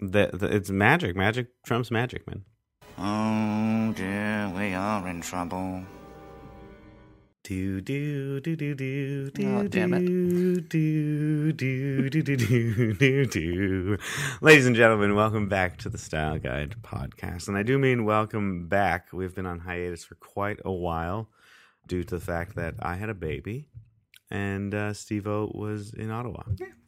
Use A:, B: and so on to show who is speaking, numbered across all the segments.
A: The, the, it's magic. Magic trumps magic, man.
B: Oh dear, we are in trouble.
A: Do do do do do do
C: Oh, damn it.
A: do do do do do do do do. Ladies and gentlemen, welcome back to the Style Guide podcast, and I do mean welcome back. We've been on hiatus for quite a while due to the fact that I had a baby, and uh, Steve-O was in Ottawa.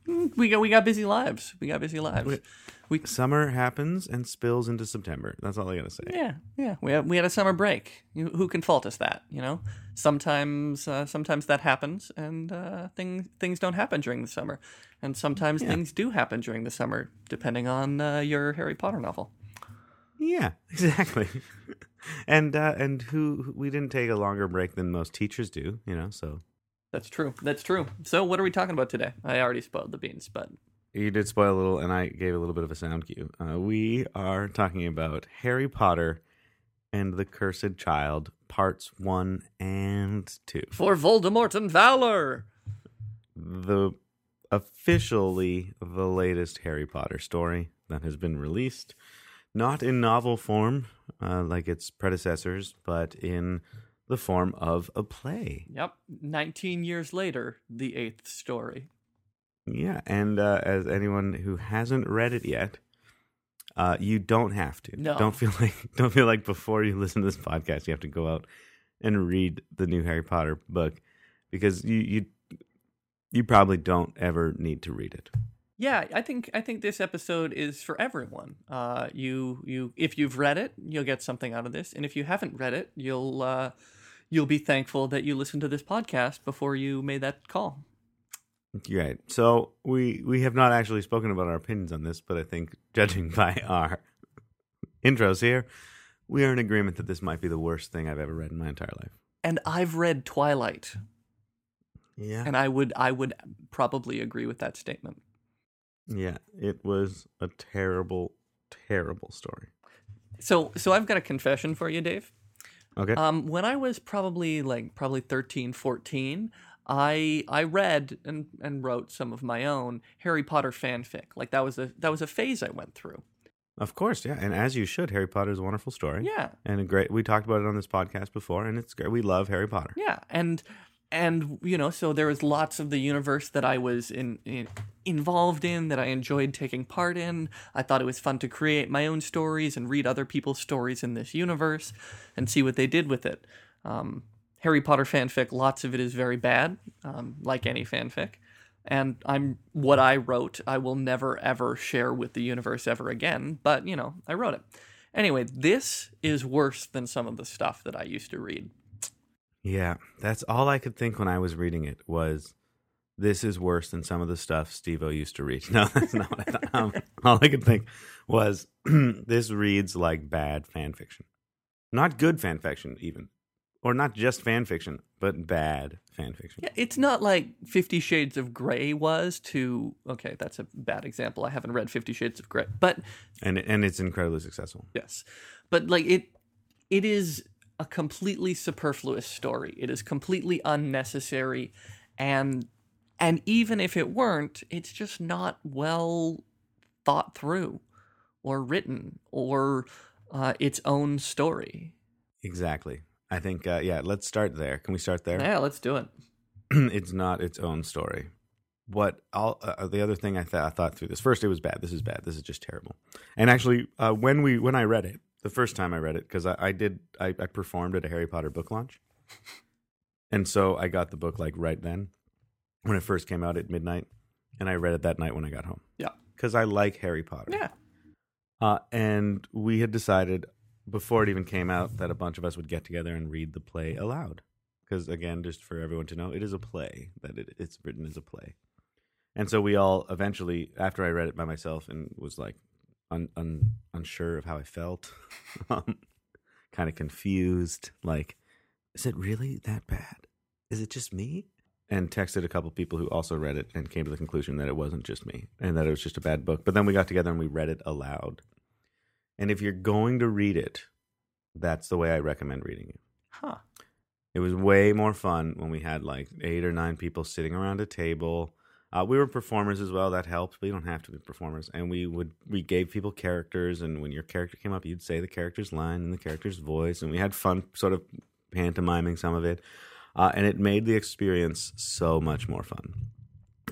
C: We got we got busy lives. We got busy lives. We
A: Summer happens and spills into September. That's all I gotta say.
C: yeah yeah we had we had a summer break. You, who can fault us that? You know, sometimes uh, sometimes that happens, and uh, things things don't happen during the summer, and sometimes things do happen during the summer, depending on uh, your Harry Potter novel.
A: Yeah, exactly. and uh, and who- we didn't take a longer break than most teachers do, you know. So
C: That's true. That's true. So what are we talking about today? I already spoiled the beans, but
A: you did spoil a little, and I gave a little bit of a sound cue. Uh, we are talking about Harry Potter and the Cursed Child, parts one and two.
C: for Voldemort and Valor.
A: The officially the latest Harry Potter story that has been released, not in novel form uh, like its predecessors, but in the form of a play.
C: Yep. 19 years later, the eighth story.
A: Yeah, and uh, as anyone who hasn't read it yet, uh, you don't have to.
C: No.
A: Don't feel like don't feel like before you listen to this podcast you have to go out and read the new Harry Potter book because you you you probably don't ever need to read it.
C: Yeah, I think I think this episode is for everyone. Uh, you you if you've read it, you'll get something out of this, and if you haven't read it, you'll uh, you'll be thankful that you listened to this podcast before you made that call.
A: Right. So we we have not actually spoken about our opinions on this, but I think judging by our intros here, we are in agreement that this might be the worst thing I've ever read in my entire life.
C: And I've read Twilight,
A: Yeah.
C: and I would I would probably agree with that statement.
A: Yeah, it was a terrible, terrible story.
C: So so I've got a confession for you, Dave.
A: Okay.
C: Um, when I was probably like probably 13, 14, I I read and, and wrote some of my own Harry Potter fanfic. Like that was a that was a phase I went through.
A: of course, yeah. And as you should, Harry Potter is a wonderful story.
C: Yeah.
A: And a great we talked about it on this podcast before, and it's great. We love Harry Potter.
C: Yeah, and and you know, so there was lots of the universe that I was in, in involved in that I enjoyed taking part in. I thought it was fun to create my own stories and read other people's stories in this universe and see what they did with it. Um, Harry Potter fanfic, lots of it is very bad, um, like any fanfic. And I'm what I wrote, I will never ever share with the universe ever again. But you know, I wrote it. Anyway, this is worse than some of the stuff that I used to read.
A: Yeah, that's all I could think when I was reading it was this is worse than some of the stuff Steve O used to read. No, that's not what I thought. Um, all I could think was this reads like bad fan fiction. Not good fan fiction, even. Or not just fan fiction, but bad fan fiction.
C: Yeah, it's not like Fifty Shades of Grey was to. Okay, that's a bad example. I haven't read Fifty Shades of Grey, but
A: And and it's incredibly successful.
C: yes, but like it, it is a completely superfluous story. It is completely unnecessary, and and even if it weren't, it's just not well thought through, or written, or uh, its own story.
A: Exactly. I think uh, yeah, let's start there. Can we start there?
C: Yeah, let's do it.
A: it's not its own story. What all uh, the other thing I, th- I thought through this first, it was bad. This is bad. This is just terrible. And actually, uh, when we when I read it the first time I read it, because I, I did I, I performed at a Harry Potter book launch, and so I got the book like right then when it first came out at midnight, and I read it that night when I got home
C: Yeah,
A: because I like Harry Potter.
C: yeah.
A: Uh, and we had decided before it even came out that a bunch of us would get together and read the play aloud. Because again, just for everyone to know, it is a play that it, it's written as a play. And so we all eventually, after I read it by myself and was like un, un, unsure of how I felt, um, kind of confused, like, is it really that bad? Is it just me? And texted a couple people who also read it and came to the conclusion that it wasn't just me and that it was just a bad book. But then we got together and we read it aloud. And if you're going to read it, that's the way I recommend reading it.
C: Huh.
A: It was way more fun when we had like eight or nine people sitting around a table. Uh, we were performers as well. That helped, but you don't have to be performers. And we would we gave people characters, and when your character came up, you'd say the character's line and the character's voice, and we had fun, sort of pantomiming some of it, uh, and it made the experience so much more fun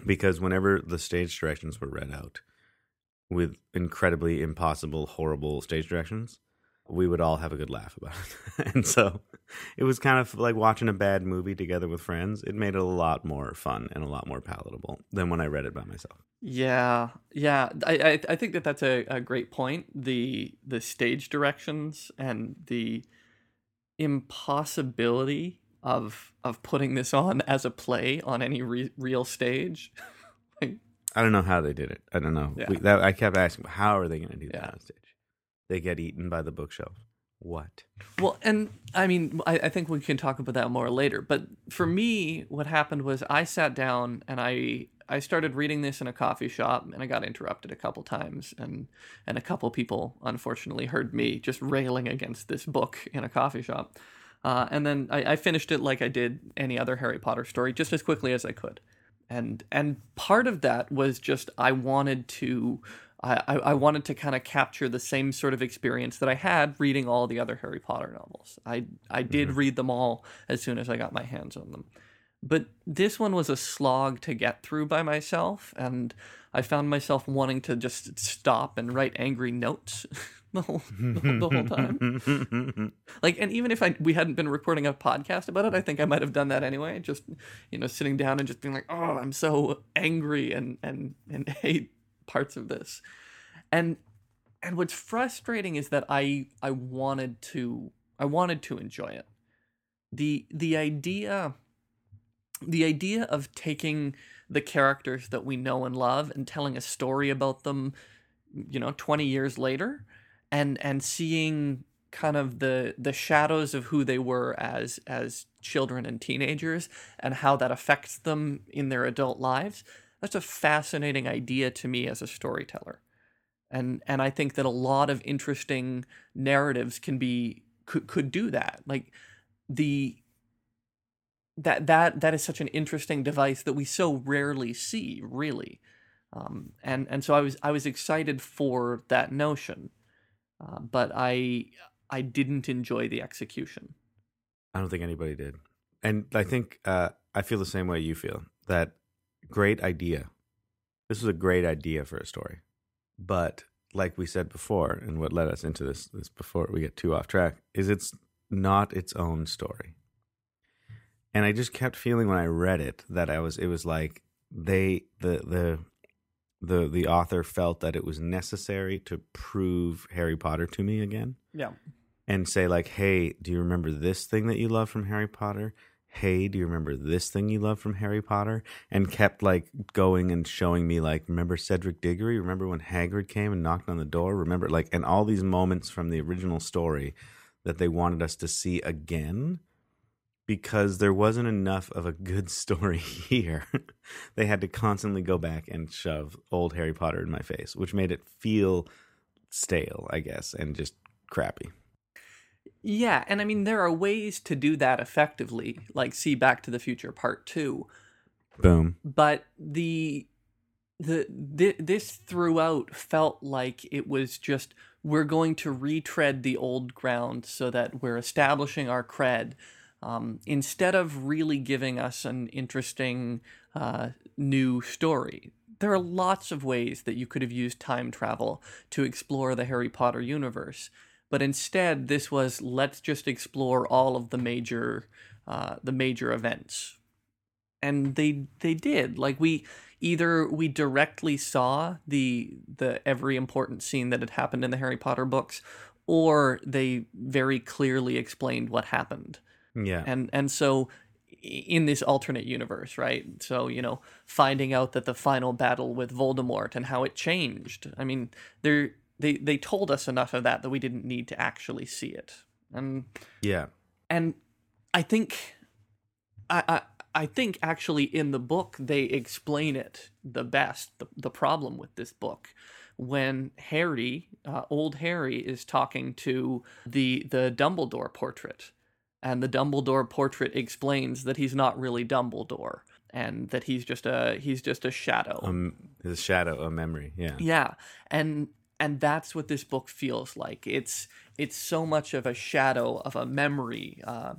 A: because whenever the stage directions were read out with incredibly impossible, horrible stage directions, we would all have a good laugh about it. and so it was kind of like watching a bad movie together with friends. It made it a lot more fun and a lot more palatable than when I read it by myself.
C: Yeah, yeah. I, I, I think that that's a, a great point. The the stage directions and the impossibility of of putting this on as a play on any re- real stage. like,
A: I don't know how they did it. I don't know.
C: Yeah.
A: We, that, I kept asking, how are they going to do that
C: Yeah.
A: on stage? They get eaten by the bookshelf. What?
C: Well, and I mean, I, I think we can talk about that more later. But for me, what happened was I sat down and I I started reading this in a coffee shop, and I got interrupted a couple times, and and a couple people unfortunately heard me just railing against this book in a coffee shop. Uh, and then I, I finished it like I did any other Harry Potter story, just as quickly as I could. And and part of that was just I wanted to I, I I wanted to kind of capture the same sort of experience that I had reading all the other Harry Potter novels. I I did mm-hmm. read them all as soon as I got my hands on them. But this one was a slog to get through by myself, and I found myself wanting to just stop and write angry notes the whole the whole time. Like, and even if I we hadn't been recording a podcast about it, I think I might have done that anyway. Just you know, sitting down and just being like, "Oh, I'm so angry and and and hate parts of this," and and what's frustrating is that I I wanted to I wanted to enjoy it. the The idea the idea of taking the characters that we know and love and telling a story about them, you know, 20 years later and and seeing kind of the the shadows of who they were as as children and teenagers and how that affects them in their adult lives that's a fascinating idea to me as a storyteller and and i think that a lot of interesting narratives can be could, could do that like the that that that is such an interesting device that we so rarely see really um, and and so i was i was excited for that notion uh, but I I didn't enjoy the execution.
A: I don't think anybody did. And I think uh, I feel the same way you feel. That great idea. This was a great idea for a story. But like we said before, and what led us into this this before we get too off track, is it's not its own story. And I just kept feeling when I read it that I was it was like they the the the the author felt that it was necessary to prove Harry Potter to me again
C: Yeah.
A: and say like, "Hey, do you remember this thing that you love from Harry Potter? Hey, do you remember this thing you love from Harry Potter?" And kept like going and showing me like, "Remember Cedric Diggory? Remember when Hagrid came and knocked on the door? Remember like and all these moments from the original story that they wanted us to see again." Because there wasn't enough of a good story here. they had to constantly go back and shove old Harry Potter in my face, which made it feel stale, I guess, and just crappy.
C: Yeah, and I mean there are ways to do that effectively, like see Back to the Future Part 2,
A: Boom.
C: but the the thi- this throughout felt like it was just we're going to retread the old ground so that we're establishing our cred um, instead of really giving us an interesting uh, new story. There are lots of ways that you could have used time travel to explore the Harry Potter universe, but instead this was let's just explore all of the major uh, the major events. And they they did. Like we either we directly saw the the every important scene that had happened in the Harry Potter books or they very clearly explained what happened.
A: Yeah.
C: and and so in this alternate universe right? So you know finding out that the final battle with Voldemort and how it changed. I mean they they they told us enough of that that we didn't need to actually see it and
A: yeah.
C: and I think I, I I think actually in the book they explain it the best. The the problem with this book when Harry, uh, old Harry, is talking to the the Dumbledore portrait, and the Dumbledore portrait explains that he's not really Dumbledore, and that he's just a he's just a shadow.
A: Um, his shadow, a memory. Yeah.
C: Yeah, and and that's what this book feels like. It's it's so much of a shadow of a memory, uh,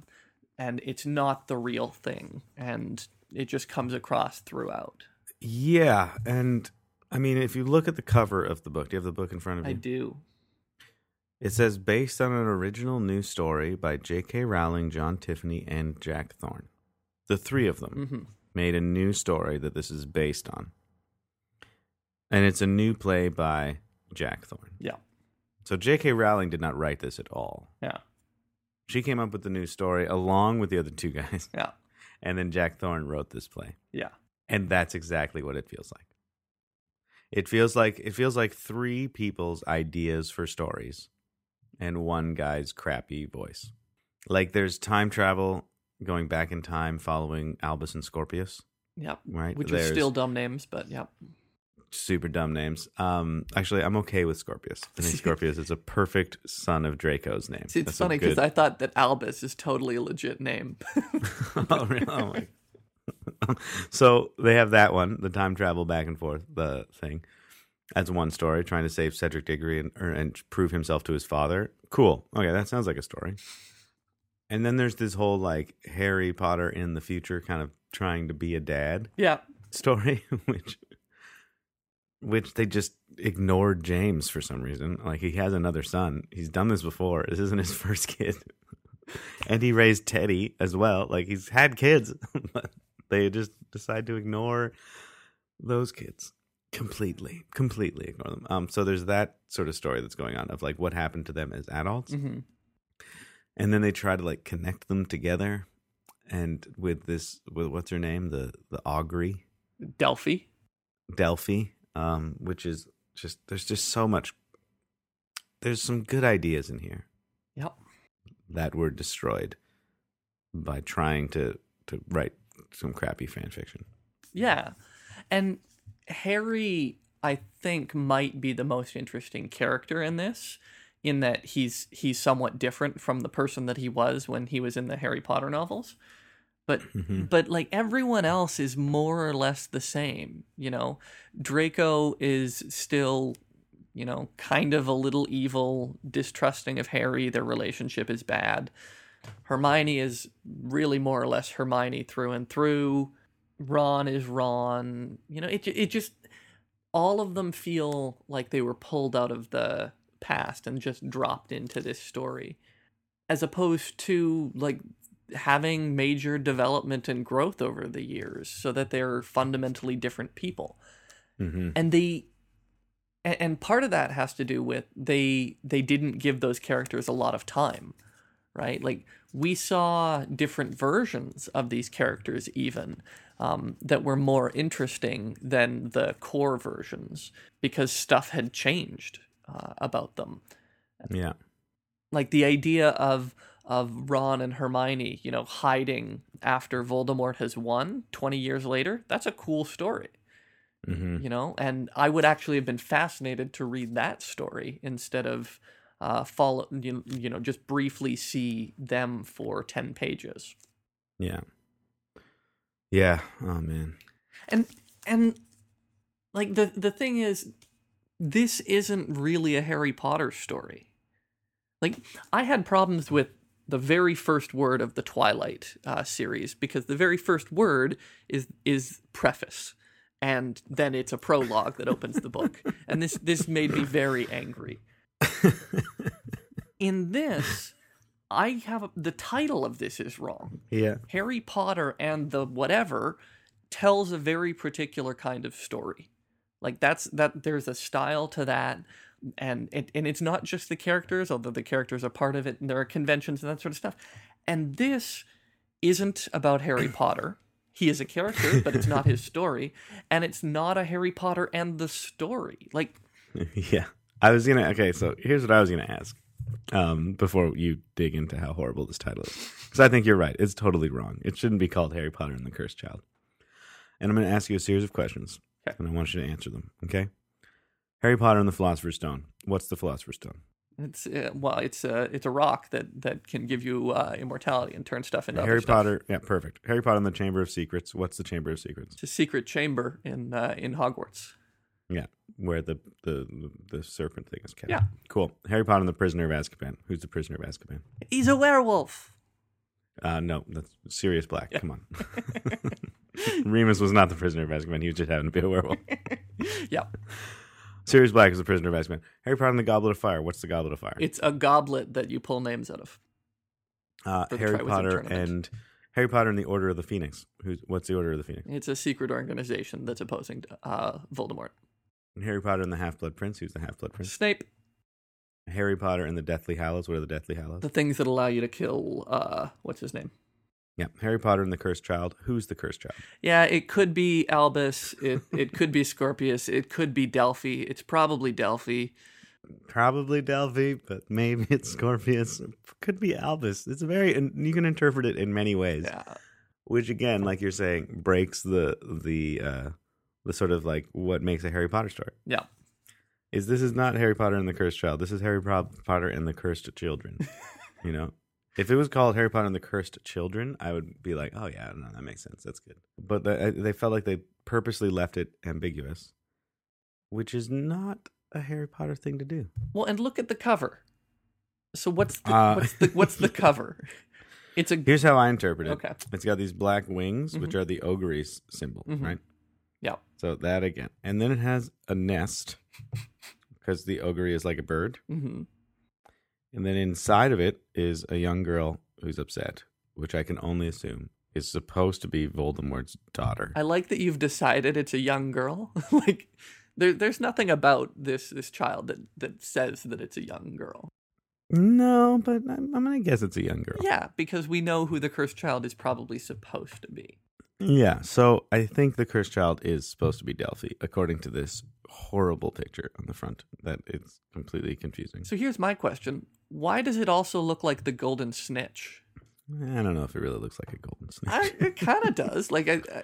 C: and it's not the real thing, and it just comes across throughout.
A: Yeah, and I mean, if you look at the cover of the book, do you have the book in front of you?
C: I do.
A: It says based on an original new story by J.K. Rowling, John Tiffany, and Jack Thorne. The three of them
C: hmm
A: made a new story that this is based on. And it's a new play by Jack Thorne.
C: Yeah,
A: So J.K. Rowling did not write this at all.
C: yeah,
A: She came up with the new story along with the other two guys.
C: yeah,
A: And then Jack Thorne wrote this play.
C: yeah,
A: And that's exactly what it feels like. It feels like it feels like three people's ideas for stories and one guy's crappy voice. Like there's time travel going back in time following Albus and Scorpius,
C: yep.
A: right?
C: Which
A: There's
C: are still dumb names, but yep.
A: Super dumb names. Um actually I'm okay with Scorpius. I think Scorpius is a perfect son of Draco's name.
C: See, it's
A: That's
C: funny because
A: good-
C: I thought that Albus is totally a legit name.
A: oh, really? Oh, my. so they have that one, the time travel back and forth, the thing. That's one story, trying to save Cedric Diggory and, or, and prove himself to his father. Cool. Okay, that sounds like a story. And then there's this whole like Harry Potter in the future, kind of trying to be a dad
C: yeah,
A: story, which which they just ignored James for some reason. Like he has another son. He's done this before. This isn't his first kid. and he raised Teddy as well. Like he's had kids, but they just decide to ignore those kids completely, completely ignore them. Um, so there's that sort of story that's going on of like what happened to them as adults,
C: hmm
A: and then they try to like connect them together. And with this, with what's her name, the the Augurey,
C: Delphi.
A: Delphi, um, which is just there's just so much. There's some good ideas in here
C: Yep.
A: that were destroyed by trying to to write some crappy fan fiction.
C: Yeah. And Harry, I think, might be the most interesting character in this, in that he's he's somewhat different from the person that he was when he was in the Harry Potter novels. But
A: Mhm.
C: but like everyone else is more or less the same, you know. Draco is still, you know, kind of a little evil, distrusting of Harry. Their relationship is bad. Hermione is really more or less Hermione through and through. Ron is Ron. You know, it it just all of them feel like they were pulled out of the past and just dropped into this story, as opposed to like having major development and growth over the years, so that they're fundamentally different people.
A: Hmm
C: and they and, and part of that has to do with they they didn't give those characters a lot of time right? Like we saw different versions of these characters even um, that were more interesting than the core versions because stuff had changed uh, about them.
A: Yeah,
C: like the idea of of Ron and Hermione, you know, hiding after Voldemort has won 20 years later, that's a cool story.
A: Hmm
C: you know and i would actually have been fascinated to read that story instead of uh follow you, you know just briefly see them for 10 pages.
A: Yeah, yeah. Oh man,
C: and and like the the thing is this isn't really a harry potter story. Like i had problems with the very first word of the twilight uh, series because the very first word is is preface. And then it's a prologue that opens the book. And this this made me very angry. In this i have a, the title of this is wrong.
A: Yeah,
C: Harry Potter and the whatever tells a very particular kind of story. Like that's that there's a style to that and it, and it's not just the characters, although the characters are part of it and there are conventions and that sort of stuff. And this isn't about Harry Potter. He is a character, but it's not his story, and it's not a Harry Potter and the story. Like
A: yeah. I was gonna. Okay, so here's what I was gonna ask. Um, before you dig into how horrible this title is, because I think you're right. It's totally wrong. It shouldn't be called Harry Potter and the Cursed Child. And I'm going to ask you a series of questions,
C: Okay.
A: and I want you to answer them. Okay. Harry Potter and the Philosopher's Stone. What's the Philosopher's Stone?
C: It's uh, well, it's a it's a rock that that can give you uh, immortality and turn stuff into other
A: Harry
C: stuff.
A: Potter. Yeah, perfect. Harry Potter and the Chamber of Secrets. What's the Chamber of Secrets?
C: It's a secret chamber in uh, in Hogwarts.
A: Yeah, where the the the serpent thing is kept.
C: Yeah.
A: cool. Harry Potter and the Prisoner of Azkaban. Who's the Prisoner of Azkaban?
C: He's a werewolf.
A: Uh, no, that's Sirius Black. Come on. Remus was not the Prisoner of Azkaban. He was just having to be a werewolf.
C: Yeah,
A: Sirius Black is the Prisoner of Azkaban. Harry Potter and the Goblet of Fire. What's the Goblet of Fire?
C: it's a goblet that you pull names out of.
A: Uh, Harry Potter and Harry Potter and the Order of the Phoenix. Who's what's the Order of the Phoenix?
C: It's a secret organization that's opposing uh, Voldemort.
A: And Harry Potter and the Half Blood Prince. Who's the Half Blood Prince?
C: Snape,
A: Harry Potter and the Deathly Hallows. What are the Deathly Hallows?
C: the things that allow you to kill. Uh, what's his name?
A: Yeah, Harry Potter and the Cursed Child. Who's the Cursed Child?
C: Yeah, it could be Albus. It it could be Scorpius. It could be Delphi. It's probably Delphi.
A: Probably Delphi, but maybe it's Scorpius. Could be Albus. It's very, and you can interpret it in many ways.
C: Yeah,
A: Which again, like you're saying, breaks the the uh the sort of like what makes a Harry Potter story.
C: yeah.
A: Is this is not Harry Potter and the Cursed Child. This is Harry Potter and the Cursed Children. you know, if it was called Harry Potter and the Cursed Children, I would be like, oh yeah, no, that makes sense. That's good. But the, they felt like they purposely left it ambiguous, which is not a Harry Potter thing to do.
C: Well, and look at the cover. So what's the
A: Uh,
C: what's the what's the cover? It's a
A: Here's how I interpret it.
C: okay.
A: It's got these black wings, which are the Augurey's symbol,
C: Mhm.
A: right?
C: Yeah.
A: So that again, and then it has a nest because the ogre is like a bird,
C: hmm
A: and then inside of it is a young girl who's upset, which I can only assume is supposed to be Voldemort's daughter.
C: I like that you've decided it's a young girl. like there there's nothing about this this child that that says that it's a young girl.
A: no, but I'm, I'm gonna guess it's a young girl.
C: Yeah, because we know who the cursed child is probably supposed to be.
A: Yeah, so I think the cursed child is supposed to be Delphi, according to this horrible picture on the front. That it's completely confusing.
C: So here's my question: Why does it also look like the golden snitch?
A: I don't know if it really looks like a golden snitch.
C: I, it kind of does. Like I, I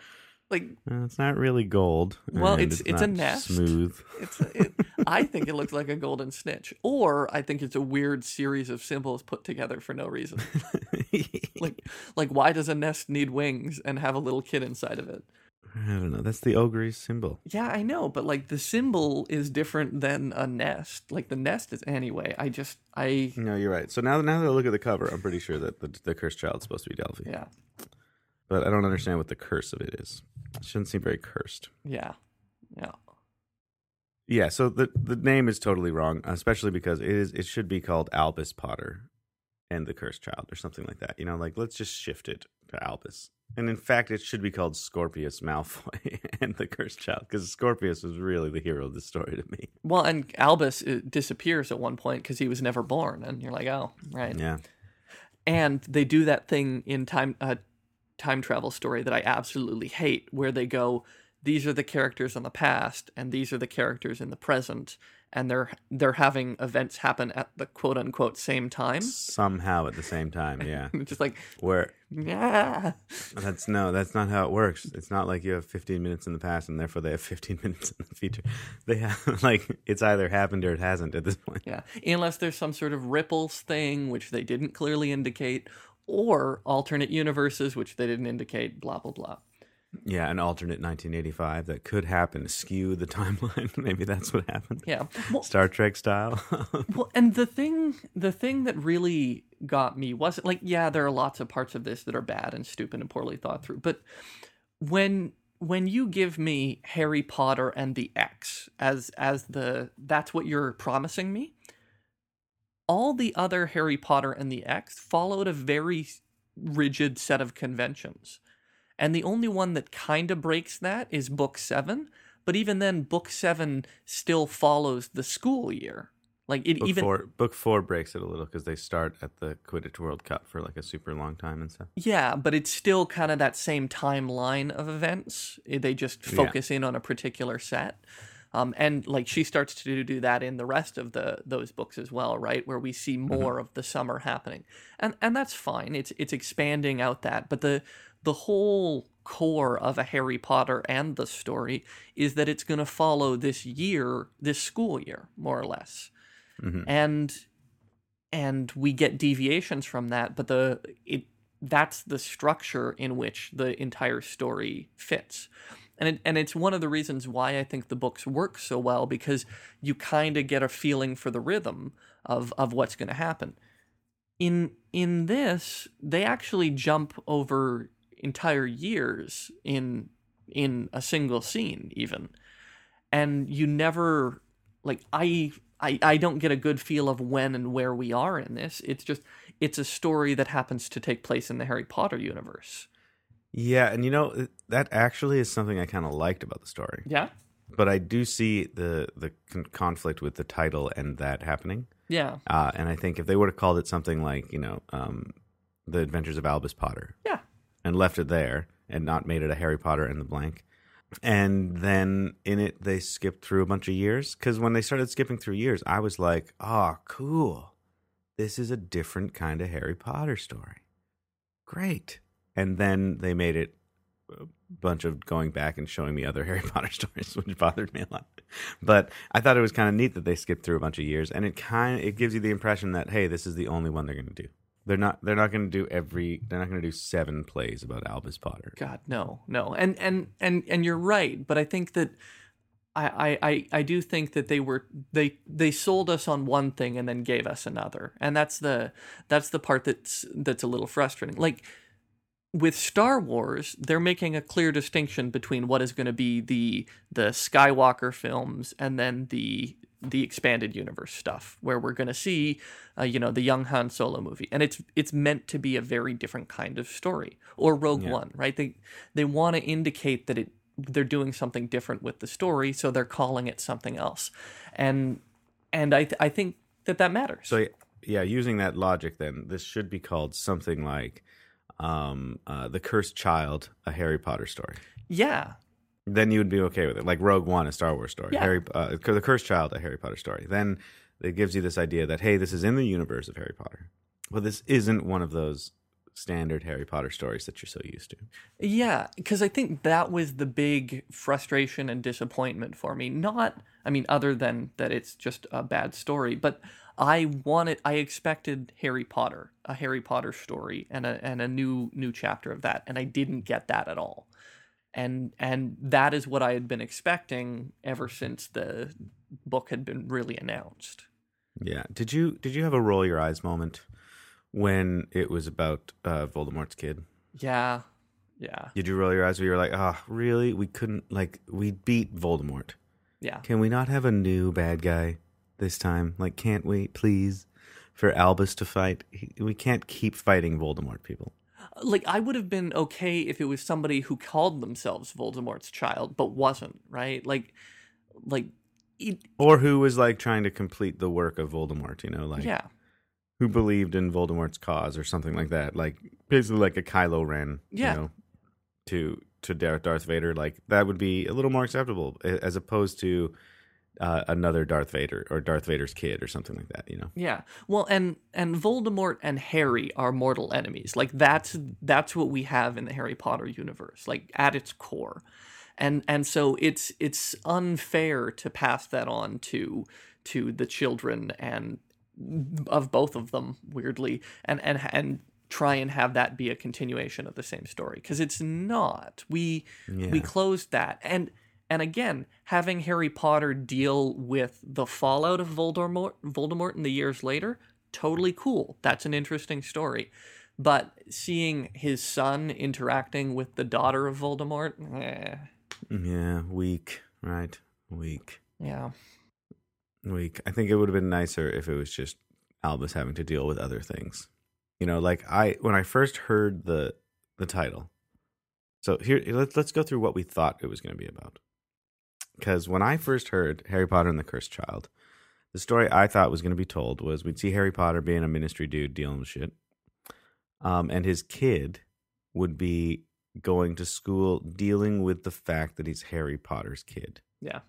C: like
A: Uh, it's not really gold.
C: Well,
A: and
C: it's- it's a nest.
A: Smooth.
C: it's. It, I think it looks like a golden snitch, or I think it's a weird series of symbols put together for no reason. Like, like why does a nest need wings and have a little kid inside of it?
A: I don't know. That's the Augurey's symbol.
C: Yeah, I know, but like the symbol is different than a nest. Like the nest is anyway. I just I
A: No, you're right. So now, now that I look at the cover, I'm pretty sure that the, the cursed child's supposed to be Delphi.
C: yeah
A: But I don't understand what the curse of it is. It shouldn't seem very cursed.
C: yeah yeah.
A: Yeah. So the the name is totally wrong, especially because it is. It should be called Albus Potter and the Cursed Child or something like that. You know, like let's just shift it to Albus. And in fact, it should be called Scorpius Malfoy and the Cursed Child because Scorpius was really the hero of the story to me.
C: Well, and Albus disappears at one point because he was never born, and you're like, oh, right.
A: Yeah.
C: And they do that thing in time uh, time travel story that I absolutely hate, where they go, these are the characters in the past, and these are the characters in the present, and they're they're having events happen at the quote unquote same time.
A: Somehow at the same time, yeah.
C: Just like,
A: Where
C: yeah,
A: that's no, that's not how it works. It's not like you have 15 minutes in the past and therefore they have 15 minutes in the future. They have like it's either happened or it hasn't at this point.
C: yeah. Unless there's some sort of ripples thing, which they didn't clearly indicate, or alternate universes, which they didn't indicate. Blah blah blah.
A: Yeah, an alternate 1985 that could happen, skew the timeline. Maybe that's what happened.
C: Yeah. Well,
A: Star Trek style.
C: Well, and the thing, the thing that really got me wasn't like, yeah, there are lots of parts of this that are bad and stupid and poorly thought through, but when when you give me Harry Potter and the X as as the that's what you're promising me, all the other Harry Potter and the X followed a very rigid set of conventions. And the only one that kind of breaks that is book 7, but even then book 7 still follows the school year. Like it
A: book
C: even
A: four, book four breaks it a little because they start at the Quidditch World Cup for like a super long time and stuff.
C: Yeah, but it's still kind of that same timeline of events. They just
A: Yeah.
C: focus in on a particular set. Um, and like she starts to do that in the rest of the those books as well, right? Where we see more of the summer happening, and and that's fine. It's it's expanding out that, but the the whole core of a Harry Potter and the story is that it's going to follow this year, this school year, more or less.
A: Mhm.
C: And and we get deviations from that, but the it that's the structure in which the entire story fits. And it, and it's one of the reasons why I think the books work so well because you kind of get a feeling for the rhythm of of what's going to happen. In in this, they actually jump over entire years in in a single scene even. And you never like I I, I don't get a good feel of when and where we are in this. It's just it's a story that happens to take place in the Harry Potter universe.
A: Yeah, and you know that actually is something I kind of liked about the story.
C: Yeah.
A: But I do see the the con- conflict with the title and that happening.
C: Yeah.
A: Uh, and I think if they would have called it something like you know, um, the Adventures of Albus Potter,
C: Yeah.
A: And left it there and not made it a Harry Potter and the blank. And then in it, they skipped through a bunch of years. Because when they started skipping through years, I was like, oh, cool. This is a different kind of Harry Potter story. Great. And then they made it a bunch of going back and showing me other Harry Potter stories, which bothered me a lot. But I thought it was kind of neat that they skipped through a bunch of years, and it kind of it gives you the impression that hey, this is the only one they're going to do. They're not. They're not going to do every. They're not going to do seven plays about Albus Potter.
C: God, no, no. And and and and you're right, but I think that I, I, I do think that they were they they sold us on one thing and then gave us another. And that's the that's the part that's that's a little frustrating. Like with Star Wars, they're making a clear distinction between what is going to be the the Skywalker films and then the the expanded universe stuff, where we're going to see, uh, you know, the young Han Solo movie, and it's it's meant to be a very different kind of story. Or Rogue
A: Yeah.
C: One, right? They they want to indicate that it they're doing something different with the story, so they're calling it something else, and and I th- I think that that matters.
A: So yeah, using that logic, then this should be called something like um, uh, "The Cursed Child," a Harry Potter story.
C: yeah,
A: Then you would be okay with it, like Rogue One, a Star Wars story.
C: Yeah.
A: Harry, uh, the Cursed Child, a Harry Potter story. Then it gives you this idea that hey, this is in the universe of Harry Potter, but this isn't one of those standard Harry Potter stories that you're so used to.
C: Yeah, because I think that was the big frustration and disappointment for me. Not, I mean, other than that it's just a bad story, but I wanted, I expected Harry Potter, a Harry Potter story, and a and a new new chapter of that, and I didn't get that at all. And and that is what I had been expecting ever since the book had been really announced.
A: Yeah. Did you did you have a roll your eyes moment when it was about uh, Voldemort's kid?
C: Yeah, yeah,
A: Did you roll your eyes where you were like, oh, really? We couldn't, like, we beat Voldemort.
C: yeah.
A: Can we not have a new bad guy this time? Like, can't we, please, for Albus to fight? We can't keep fighting Voldemort, people.
C: Like I would have been okay if it was somebody who called themselves Voldemort's child but wasn't, right? Like like it,
A: Or who was, like, trying to complete the work of Voldemort, you know, like,
C: yeah.
A: who believed in Voldemort's cause or something like that. Like, basically, like a Kylo Ren,
C: Yeah.
A: you know, to, to Dar- Darth Vader. Like, that would be a little more acceptable as opposed to uh, another Darth Vader or Darth Vader's kid or something like that, you know?
C: Yeah. Well, and and Voldemort and Harry are mortal enemies. Like that's that's what we have in the Harry Potter universe, like at its core. And and so it's it's unfair to pass that on to to the children and of both of them weirdly and and and try and have that be a continuation of the same story because it's not. We we closed that and and again having harry potter deal with the fallout of voldemort voldemort in the years later totally cool that's an interesting story but seeing his son interacting with the daughter of voldemort eh,
A: Yeah, weak, right? Weak.
C: yeah
A: Weak. I think it would have been nicer if it was just Albus having to deal with other things. You know, like I when I first heard the the title. So here let's let's go through what we thought it was going to be about. Cuz when I first heard Harry Potter and the Cursed Child, the story I thought was going to be told was we'd see Harry Potter being a ministry dude dealing with shit. Um and his kid would be going to school dealing with the fact that he's Harry Potter's kid
C: yeah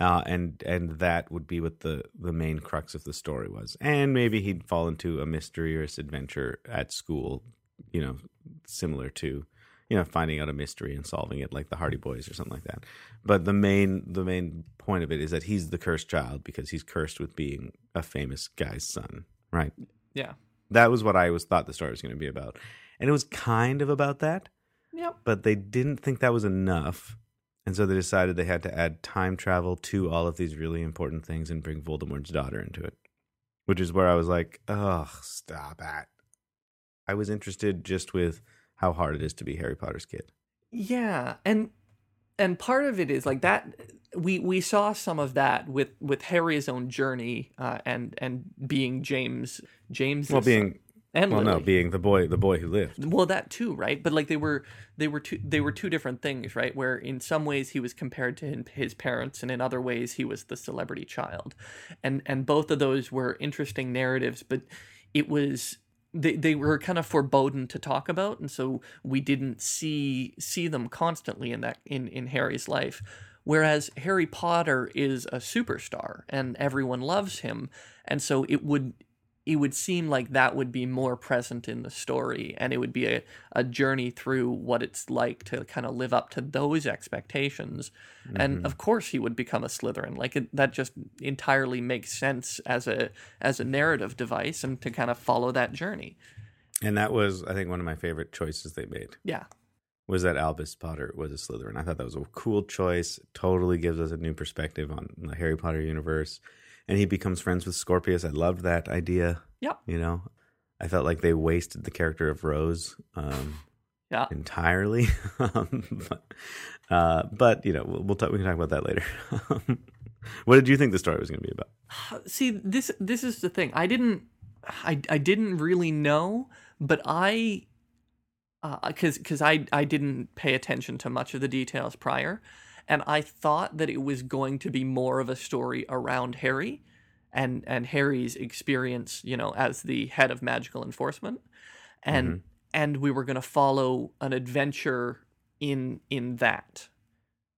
A: uh, and and that would be what the the main crux of the story was. And maybe he'd fall into a mysterious adventure at school, you know, similar to you know finding out a mystery and solving it, like the Hardy Boys or something like that. But the main the main point of it is that he's the cursed child because he's cursed with being a famous guy's son, right?
C: Yeah.
A: That was what I was thought the story was going to be about. And it was kind of about that,
C: Yep.
A: but they didn't think that was enough. And so they decided they had to add time travel to all of these really important things and bring Voldemort's daughter into it. Which is where I was like, ugh, stop it. I was interested just with how hard it is to be Harry Potter's kid.
C: Yeah, and and part of it is like that. We we saw some of that with with Harry's own journey, uh, and and being James James.
A: Well, being
C: and
A: well, no, being the boy, the boy who lived.
C: well that too right but like they were they were two they were two different things right where in some ways he was compared to his parents and in other ways he was the celebrity child and and both of those were interesting narratives but it was they, they were kind of foreboding to talk about and so we didn't see see them constantly in that in in harry's life. Whereas harry potter is a superstar and everyone loves him and so it would it would seem like that would be more present in the story and it would be a, a journey through what it's like to kind of live up to those expectations and mm-hmm. of course he would become a slytherin like it, that just entirely makes sense as a as a narrative device and to kind of follow that journey
A: And that was, I think, one of my favorite choices they made.
C: yeah
A: was that Albus Potter was a Slytherin. I thought that was a cool choice. Totally gives us a new perspective on the Harry Potter universe. And he becomes friends with Scorpius. I loved that idea.
C: Yep.
A: You know, I felt like they wasted the character of Rose um,
C: yeah
A: entirely. um, but, uh, but you know, we'll, we'll talk. We can talk about that later. what did you think the story was going to be about?
C: see this this is the thing i didn't i i didn't really know but i because because I I didn't pay attention to much of the details prior, and I thought that it was going to be more of a story around Harry, and and Harry's experience, you know, as the head of magical enforcement, and and we were going to follow an adventure in in that,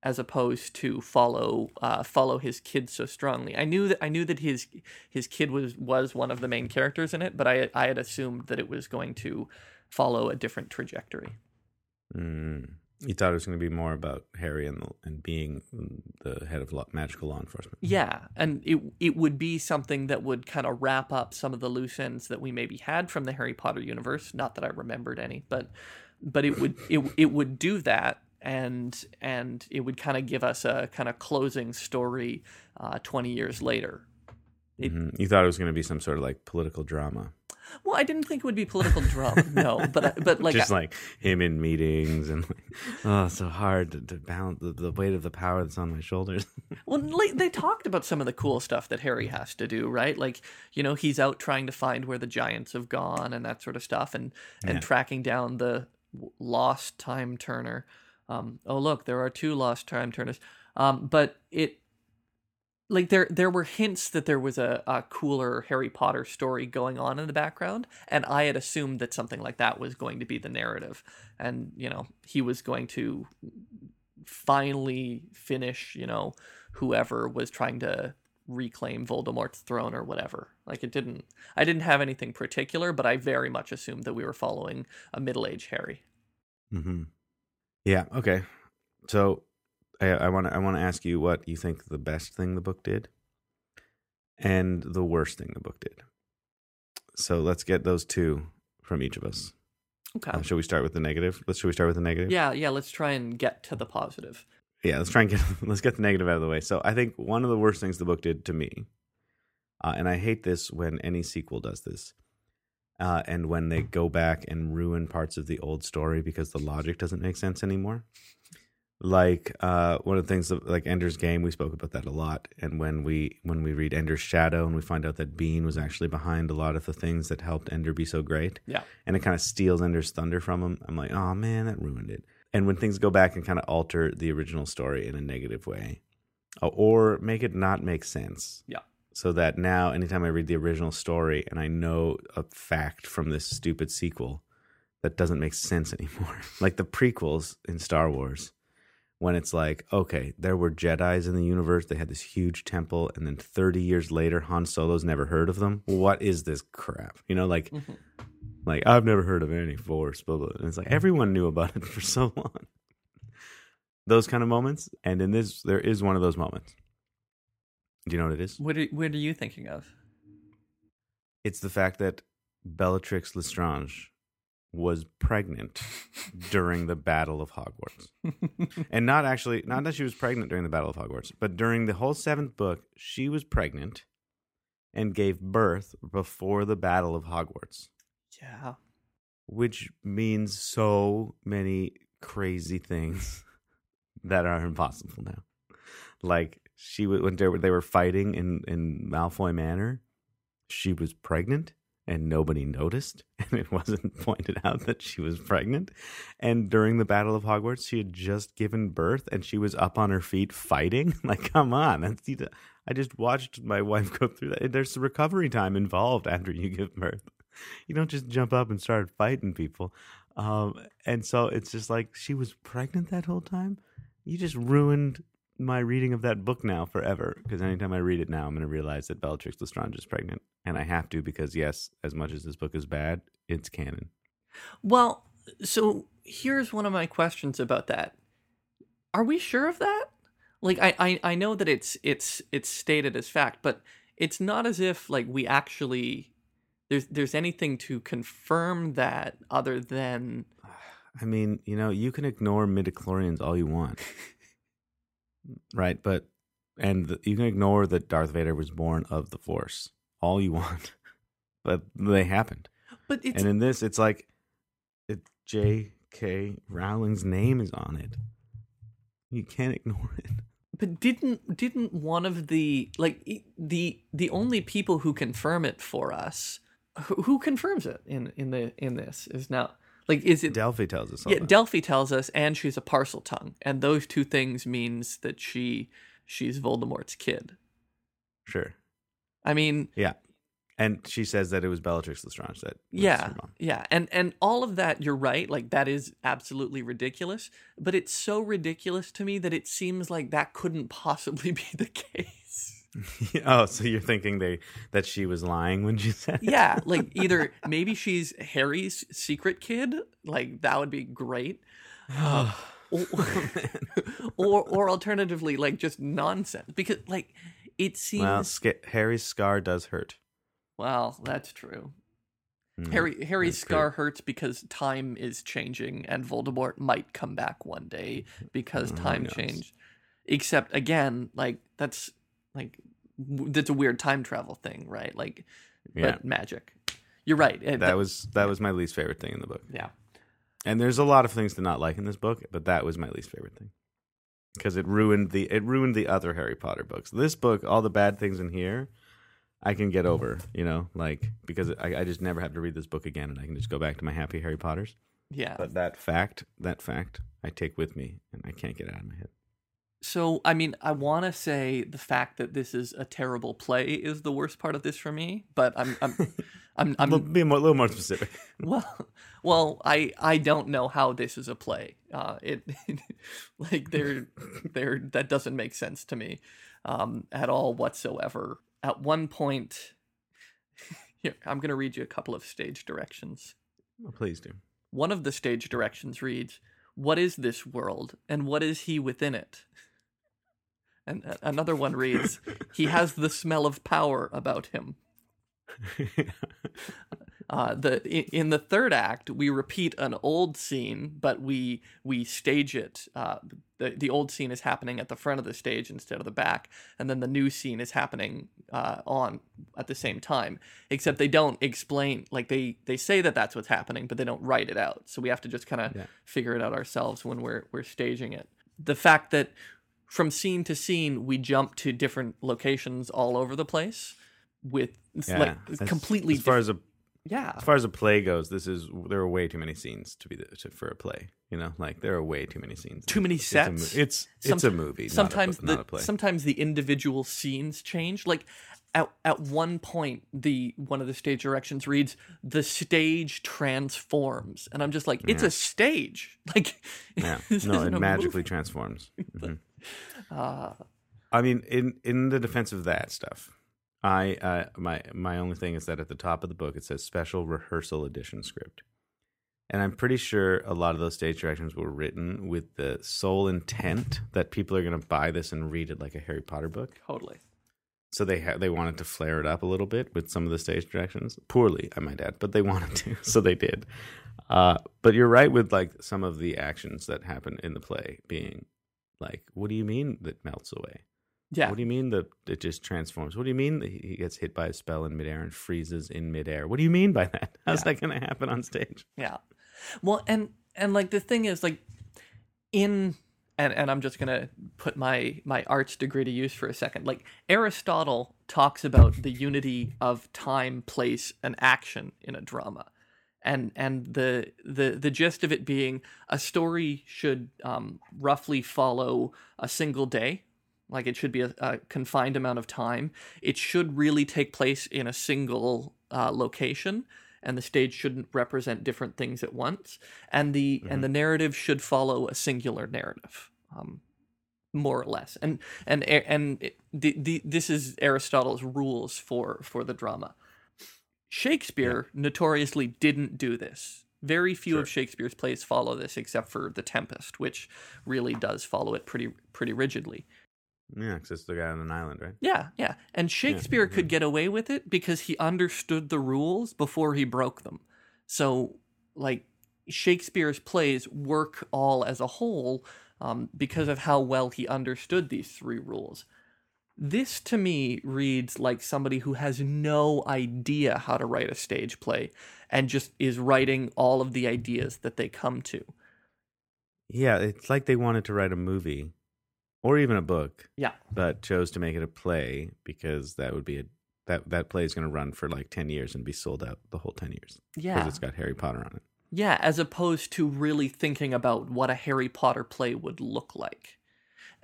C: as opposed to follow uh, follow his kid so strongly. I knew that I knew that his his kid was was one of the main characters in it, but I I had assumed that it was going to follow a different trajectory.
A: Mm. You thought it was going to be more about Harry and the, and being the head of law, magical law enforcement.
C: Yeah, and it it would be something that would kind of wrap up some of the loose ends that we maybe had from the Harry Potter universe. Not that I remembered any, but but it would it it would do that, and and it would kind of give us a kind of closing story uh, twenty years later. It-
A: Mhm. You thought it was going to be some sort of like political drama,
C: Well, I didn't think it would be political drama, no, but but like
A: just like him in meetings and like, oh, so hard to, to balance the, the weight of the power that's on my shoulders.
C: Well, like, they talked about some of the cool stuff that Harry has to do, right? Like, you know, he's out trying to find where the giants have gone and that sort of stuff, and and
A: Yeah.
C: tracking down the lost time turner. Um, oh, look, there are two lost time turners. Um, but it, like, there there were hints that there was a, a cooler Harry Potter story going on in the background, and I had assumed that something like that was going to be the narrative, and you know, he was going to finally finish, you know, whoever was trying to reclaim Voldemort's throne or whatever. Like it didn't I didn't have anything particular, but I very much assumed that we were following a middle-aged Harry.
A: hmm Yeah. Okay. So I want to I want to ask you what you think the best thing the book did, and the worst thing the book did. So let's get those two from each of us.
C: Okay.
A: Uh, should we start with the negative? Let's. Should we start with the negative?
C: yeah, yeah, let's try and get to the positive.
A: yeah, let's try and get let's get the negative out of the way. So I think one of the worst things the book did to me, uh, and I hate this when any sequel does this, uh, and when they go back and ruin parts of the old story because the logic doesn't make sense anymore. Like uh, one of the things, that- like Ender's Game, we spoke about that a lot. And when we when we read Ender's Shadow and we find out that Bean was actually behind a lot of the things that helped Ender be so great,
C: Yeah.
A: and it kind of steals Ender's thunder from him. I'm like, oh man, that ruined it. And when things go back and kind of alter the original story in a negative way, uh, or make it not make sense,
C: Yeah.
A: so that now anytime I read the original story and I know a fact from this stupid sequel that doesn't make sense anymore, like the prequels in Star Wars. When it's like, okay, there were Jedi's in the universe, they had this huge temple, and then 30 years later, Han Solo's never heard of them. What is this crap? You know, like,
C: Mhm.
A: like I've never heard of any Force, blah blah. And it's like everyone knew about it for so long. Those kind of moments, and in this, there is one of those moments. Do you know what it is?
C: What are, what are you thinking of?
A: It's the fact that Bellatrix Lestrange was pregnant during the Battle of Hogwarts. and not actually, not that she was pregnant during the Battle of Hogwarts, but during the whole seventh book, she was pregnant and gave birth before the Battle of Hogwarts,
C: Yeah.
A: which means so many crazy things that are impossible now. Like she was when they were, they were fighting in in Malfoy Manor, she was pregnant and nobody noticed and it wasn't pointed out that she was pregnant. And during the battle of hogwarts she had just given birth and she was up on her feet fighting. Like come on. I just watched my wife go through that. There's recovery time involved after you give birth. You don't just jump up and start fighting people. Um, and so it's just like she was pregnant that whole time? You just ruined my reading of that book now forever because anytime I read it now, I'm going to realize that Bellatrix Lestrange is pregnant, and I have to because yes, as much as this book is bad, it's canon.
C: Well, so here's one of my questions about that. Are we sure of that? Like I, I, I know that it's it's it's stated as fact, but it's not as if like we actually there's there's anything to confirm that other than
A: I mean, you know, you can ignore midichlorians all you want, right? But and the, you can ignore that Darth Vader was born of the Force all you want, but they happened.
C: but it's
A: and in this, it's like it, J.K. Rowling's name is on it. You can't ignore it.
C: But didn't didn't one of the like the the only people who confirm it for us who, who confirms it in in the in this is now like is it
A: Delphi tells us
C: yeah
A: that.
C: Delphi tells us and she's a Parseltongue and those two things means that she she's Voldemort's kid.
A: sure.
C: I mean
A: Yeah. And she says that it was Bellatrix Lestrange that
C: yeah
A: her mom.
C: yeah and and all of that you're right like that is absolutely ridiculous but it's so ridiculous to me that it seems like that couldn't possibly be the case.
A: oh, so you're thinking they that she was lying when she said it?
C: yeah like either maybe she's harry's secret kid like that would be great Uh, or, or or alternatively like just nonsense because like it seems
A: well, Sca- Harry's scar does hurt.
C: Well, that's true
A: Mm.
C: harry harry's scar hurts because time is changing and voldemort might come back one day because
A: Oh,
C: time changed except again like that's like that's a weird time travel thing right like
A: Yeah.
C: but magic you're right it-
A: that was that was my least favorite thing in the book.
C: yeah
A: And there's a lot of things to not like in this book, but that was my least favorite thing. Because it ruined the it ruined the other Harry Potter books. This book, all the bad things in here, I can get over, you know, like because I, I just never have to read this book again and I can just go back to my happy Harry Potters.
C: yeah
A: But that fact, that fact, I take with me and I can't get it out of my head.
C: So, I mean, I want to say the fact that this is a terrible play is the worst part of this for me, but I'm, I'm, I'm, I'm
A: Well, be more, a little more specific.
C: well, well, I, I don't know how this is a play. Uh, it, like, there, there, that doesn't make sense to me, um, at all whatsoever. At one point, here, I'm gonna read you a couple of stage directions.
A: Oh, please do.
C: One of the stage directions reads, What is this world, and what is he within it? And another one reads, He has the smell of power about him. Uh, the in the third act, we repeat an old scene, but we we stage it. Uh, the the old scene is happening at the front of the stage instead of the back, and then the new scene is happening uh, on at the same time. Except they don't explain, like they they say that that's what's happening, but they don't write it out. So we have to just kind of
A: Yeah.
C: figure it out ourselves when we're we're staging it. The fact that from scene to scene we jump to different locations all over the place with it's
A: yeah,
C: like
A: as-
C: completely
A: As far as a
C: yeah.
A: as far as a play goes, this is there are way too many scenes to be the, to, for a play. You know, like there are way too many scenes.
C: Too many
A: It's
C: sets.
A: It's it's, a movie. not a
C: sometimes
A: not
C: the
A: a play.
C: sometimes the individual scenes change. Like at at one point, the one of the stage directions reads, "The stage transforms," and I'm just like, "It's
A: Yeah.
C: a stage." Like,
A: yeah, no, it magically
C: movie.
A: transforms. Mhm.
C: Uh,
A: I mean, in in the defense of that stuff, I uh, my my only thing is that at the top of the book it says special rehearsal edition script, and I'm pretty sure a lot of those stage directions were written with the sole intent that people are going to buy this and read it like a Harry Potter book.
C: totally.
A: so they ha- they wanted to flare it up a little bit with some of the stage directions, poorly, I might add, but they wanted to, so they did. Uh, but you're right with like some of the actions that happen in the play being like, what do you mean that melts away?
C: Yeah.
A: What do you mean that it just transforms? What do you mean that he gets hit by a spell in midair and freezes in midair? What do you mean by that? How's
C: Yeah.
A: that going to happen on stage?
C: Yeah. Well, and and like the thing is like in and and I'm just going to put my my arts degree to use for a second. Like Aristotle talks about the unity of time, place and action in a drama. And and the the the gist of it being a story should um, roughly follow a single day. Like it should be a, a confined amount of time. It should really take place in a single uh, location and the stage shouldn't represent different things at once and the and the narrative should follow a singular narrative um, more or less and and and it, the, the, this is aristotle's rules for for the drama shakespeare notoriously didn't do this very few of shakespeare's plays follow this except for the tempest which really does follow it pretty pretty rigidly
A: Yeah, because it's the guy on an island, right?
C: yeah, yeah. And Shakespeare could get away with it because he understood the rules before he broke them. So, like, Shakespeare's plays work all as a whole um, because of how well he understood these three rules. This to me reads like somebody who has no idea how to write a stage play and just is writing all of the ideas that they come to.
A: Yeah, it's like they wanted to write a movie or even a book,
C: Yeah.
A: but chose to make it a play because that would be a that that play is going to run for like ten years and be sold out the whole ten years
C: Yeah.
A: because it's got Harry Potter on it.
C: Yeah, as opposed to really thinking about what a Harry Potter play would look like.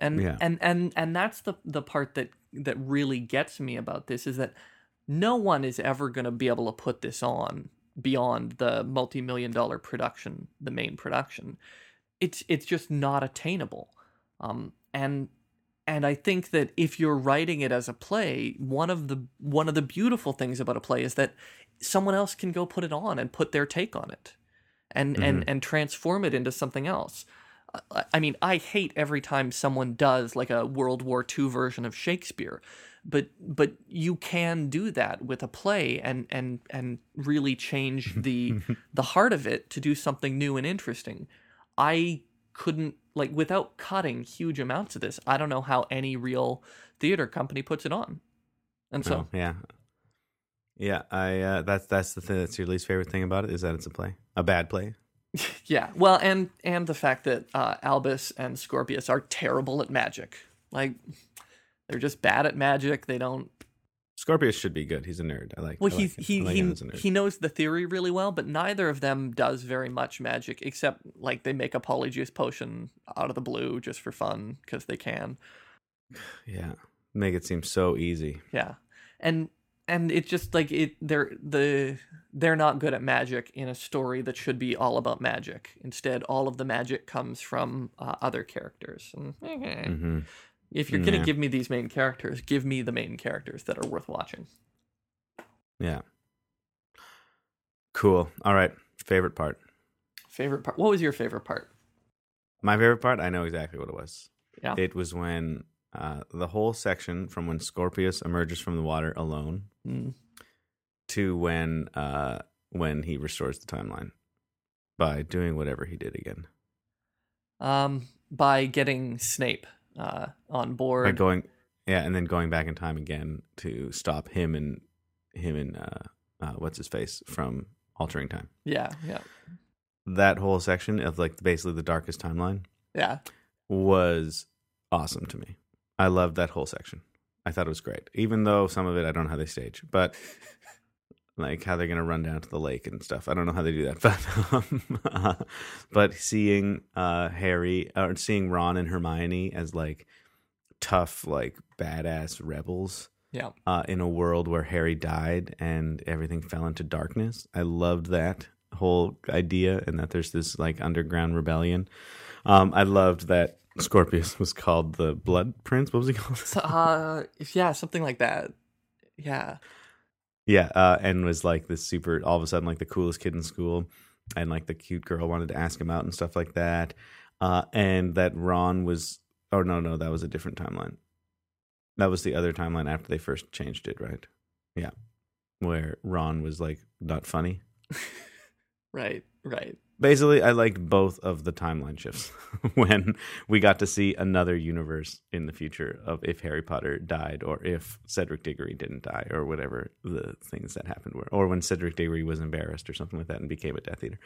C: And
A: Yeah.
C: and and and that's the the part that that really gets me about this is that no one is ever going to be able to put this on beyond the multi-million dollar production, the main production. It's it's just not attainable. Um and and I think that if you're writing it as a play, one of the one of the beautiful things about a play is that someone else can go put it on and put their take on it and and and transform it into something else. I- mean, I hate every time someone does like a World War II version of Shakespeare, but but you can do that with a play and and and really change the the heart of it to do something new and interesting. I couldn't like without cutting huge amounts of this. I don't know how any real theater company puts it on. And so
A: oh, yeah, yeah. I uh, that's that's the thing. That's your least favorite thing about it is that it's a play, a bad play.
C: Yeah, well, and and the fact that uh, Albus and Scorpius are terrible at magic. Like they're just bad at magic. They don't.
A: Scorpius should be good. He's a nerd. I like.
C: Well,
A: I
C: he
A: him.
C: he
A: like
C: he,
A: him as a nerd.
C: he knows the theory really well, but neither of them does very much magic, except like they make a polyjuice potion out of the blue just for fun because they can.
A: yeah, make it seem so easy.
C: Yeah, and and it's just like it. They're the they're not good at magic in a story that should be all about magic. Instead, all of the magic comes from uh, other characters. And, eh,
A: hmm
C: If you're gonna
A: Yeah.
C: give me these main characters, give me the main characters that are worth watching.
A: Yeah. Cool. All right. Favorite part.
C: Favorite part? What was your favorite part?
A: My favorite part. I know exactly what it was.
C: Yeah.
A: It was when uh, the whole section from when Scorpius emerges from the water alone
C: Mm.
A: to when uh, when he restores the timeline by doing whatever he did again.
C: Um, by getting Snape uh, on board.
A: By going, yeah, and then going back in time again to stop him and him and uh, uh, what's his face from altering time.
C: yeah, yeah,
A: That whole section of like basically the darkest timeline
C: yeah.
A: was awesome to me. I loved that whole section. I thought it was great, even though some of it I don't know how they stage, but like how they're gonna run down to the lake and stuff. I don't know how they do that, but um, uh, but seeing uh, Harry or seeing Ron and Hermione as like tough, like badass rebels
C: Yeah.
A: uh, in a world where Harry died and everything fell into darkness. I loved that whole idea and that there's this like underground rebellion. Um, I loved that Scorpius was called the Blood Prince. What was he called?
C: So, uh, yeah, something like that. Yeah.
A: yeah, uh, and was like this super, all of a sudden, like the coolest kid in school. And like the cute girl wanted to ask him out and stuff like that. Uh, and that Ron was, oh, no, no, that was a different timeline. That was the other timeline after they first changed it, right? Yeah. Where Ron was like not funny.
C: Right, right.
A: Basically, I liked both of the timeline shifts when we got to see another universe in the future of if Harry Potter died or if Cedric Diggory didn't die or whatever the things that happened were, or when Cedric Diggory was embarrassed or something like that and became a Death Eater.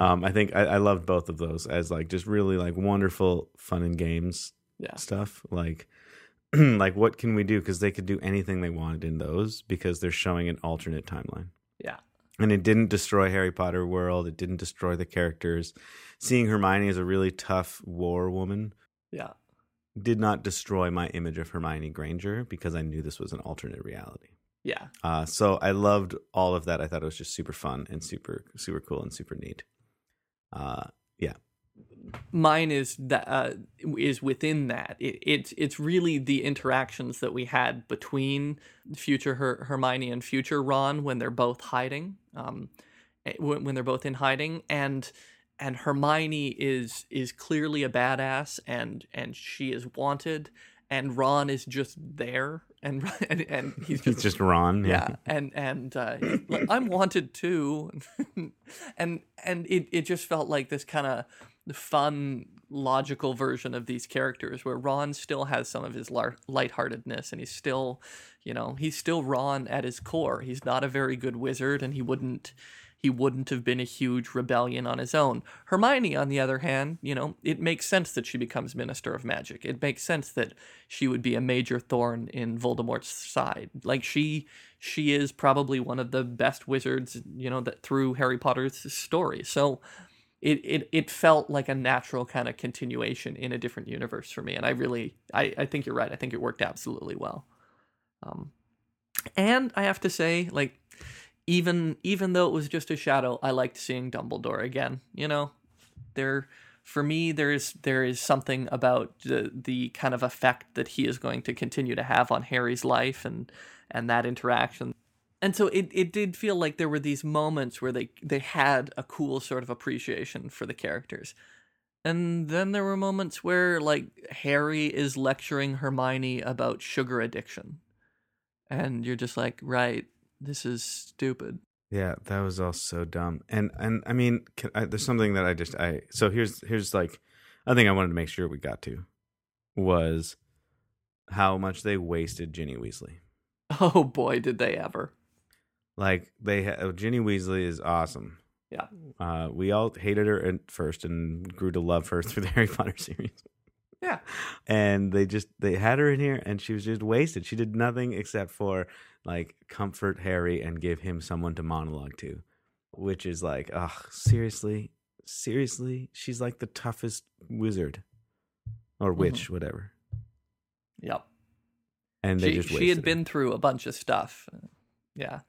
A: Um, I think I, I loved both of those as like just really like wonderful fun and games
C: Yeah.
A: stuff. Like, like what can we do? Because they could do anything they wanted in those because they're showing an alternate timeline. And it didn't destroy Harry Potter world. It didn't destroy the characters. Seeing Hermione as a really tough war woman
C: Yeah.
A: did not destroy my image of Hermione Granger because I knew this was an alternate reality.
C: Yeah.
A: Uh, so I loved all of that. I thought it was just super fun and super super cool and super neat. Uh, yeah,
C: mine is that uh, is within that. It, it's it's really the interactions that we had between future Her- Hermione and future Ron when they're both hiding, um, eh, when, when they're both in hiding, and and Hermione is is clearly a badass, and and she is wanted, and Ron is just there, and and, and he's just
A: just Ron.
C: yeah and and uh, like, i'm wanted too and and it, it just felt like this kind of fun logical version of these characters where ron still has some of his lar- lightheartedness and he's still you know he's still ron at his core he's not a very good wizard and he wouldn't he wouldn't have been a huge rebellion on his own. Hermione, on the other hand, you know, it makes sense that she becomes Minister of Magic. It makes sense that she would be a major thorn in Voldemort's side. Like she she is probably one of the best wizards, you know, that through Harry Potter's story. So it, it, it felt like a natural kind of continuation in a different universe for me. And I really I, I think you're right. I think it worked absolutely well. Um and I have to say, like even even though it was just a shadow, I liked seeing Dumbledore again. You know, there for me there is there is something about the the kind of effect that he is going to continue to have on Harry's life and and that interaction. And so it, it did feel like there were these moments where they they had a cool sort of appreciation for the characters. And then there were moments where like Harry is lecturing Hermione about sugar addiction. And you're just like, right, this is stupid.
A: Yeah, that was all so dumb. And and I mean, can, I, there's something that I just I so here's here's like a thing I wanted to make sure we got to was how much they wasted Ginny Weasley.
C: Oh boy, did they ever.
A: Like they ha- Ginny Weasley is awesome.
C: Yeah.
A: Uh, we all hated her at first and grew to love her through the Harry Potter series.
C: Yeah.
A: And they just they had her in here and she was just wasted. She did nothing except for like comfort Harry and give him someone to monologue to, which is like, oh, seriously, seriously, she's like the toughest wizard or witch, whatever.
C: Yep.
A: And they
C: she,
A: just
C: she had
A: her.
C: been through a bunch of stuff. Yeah.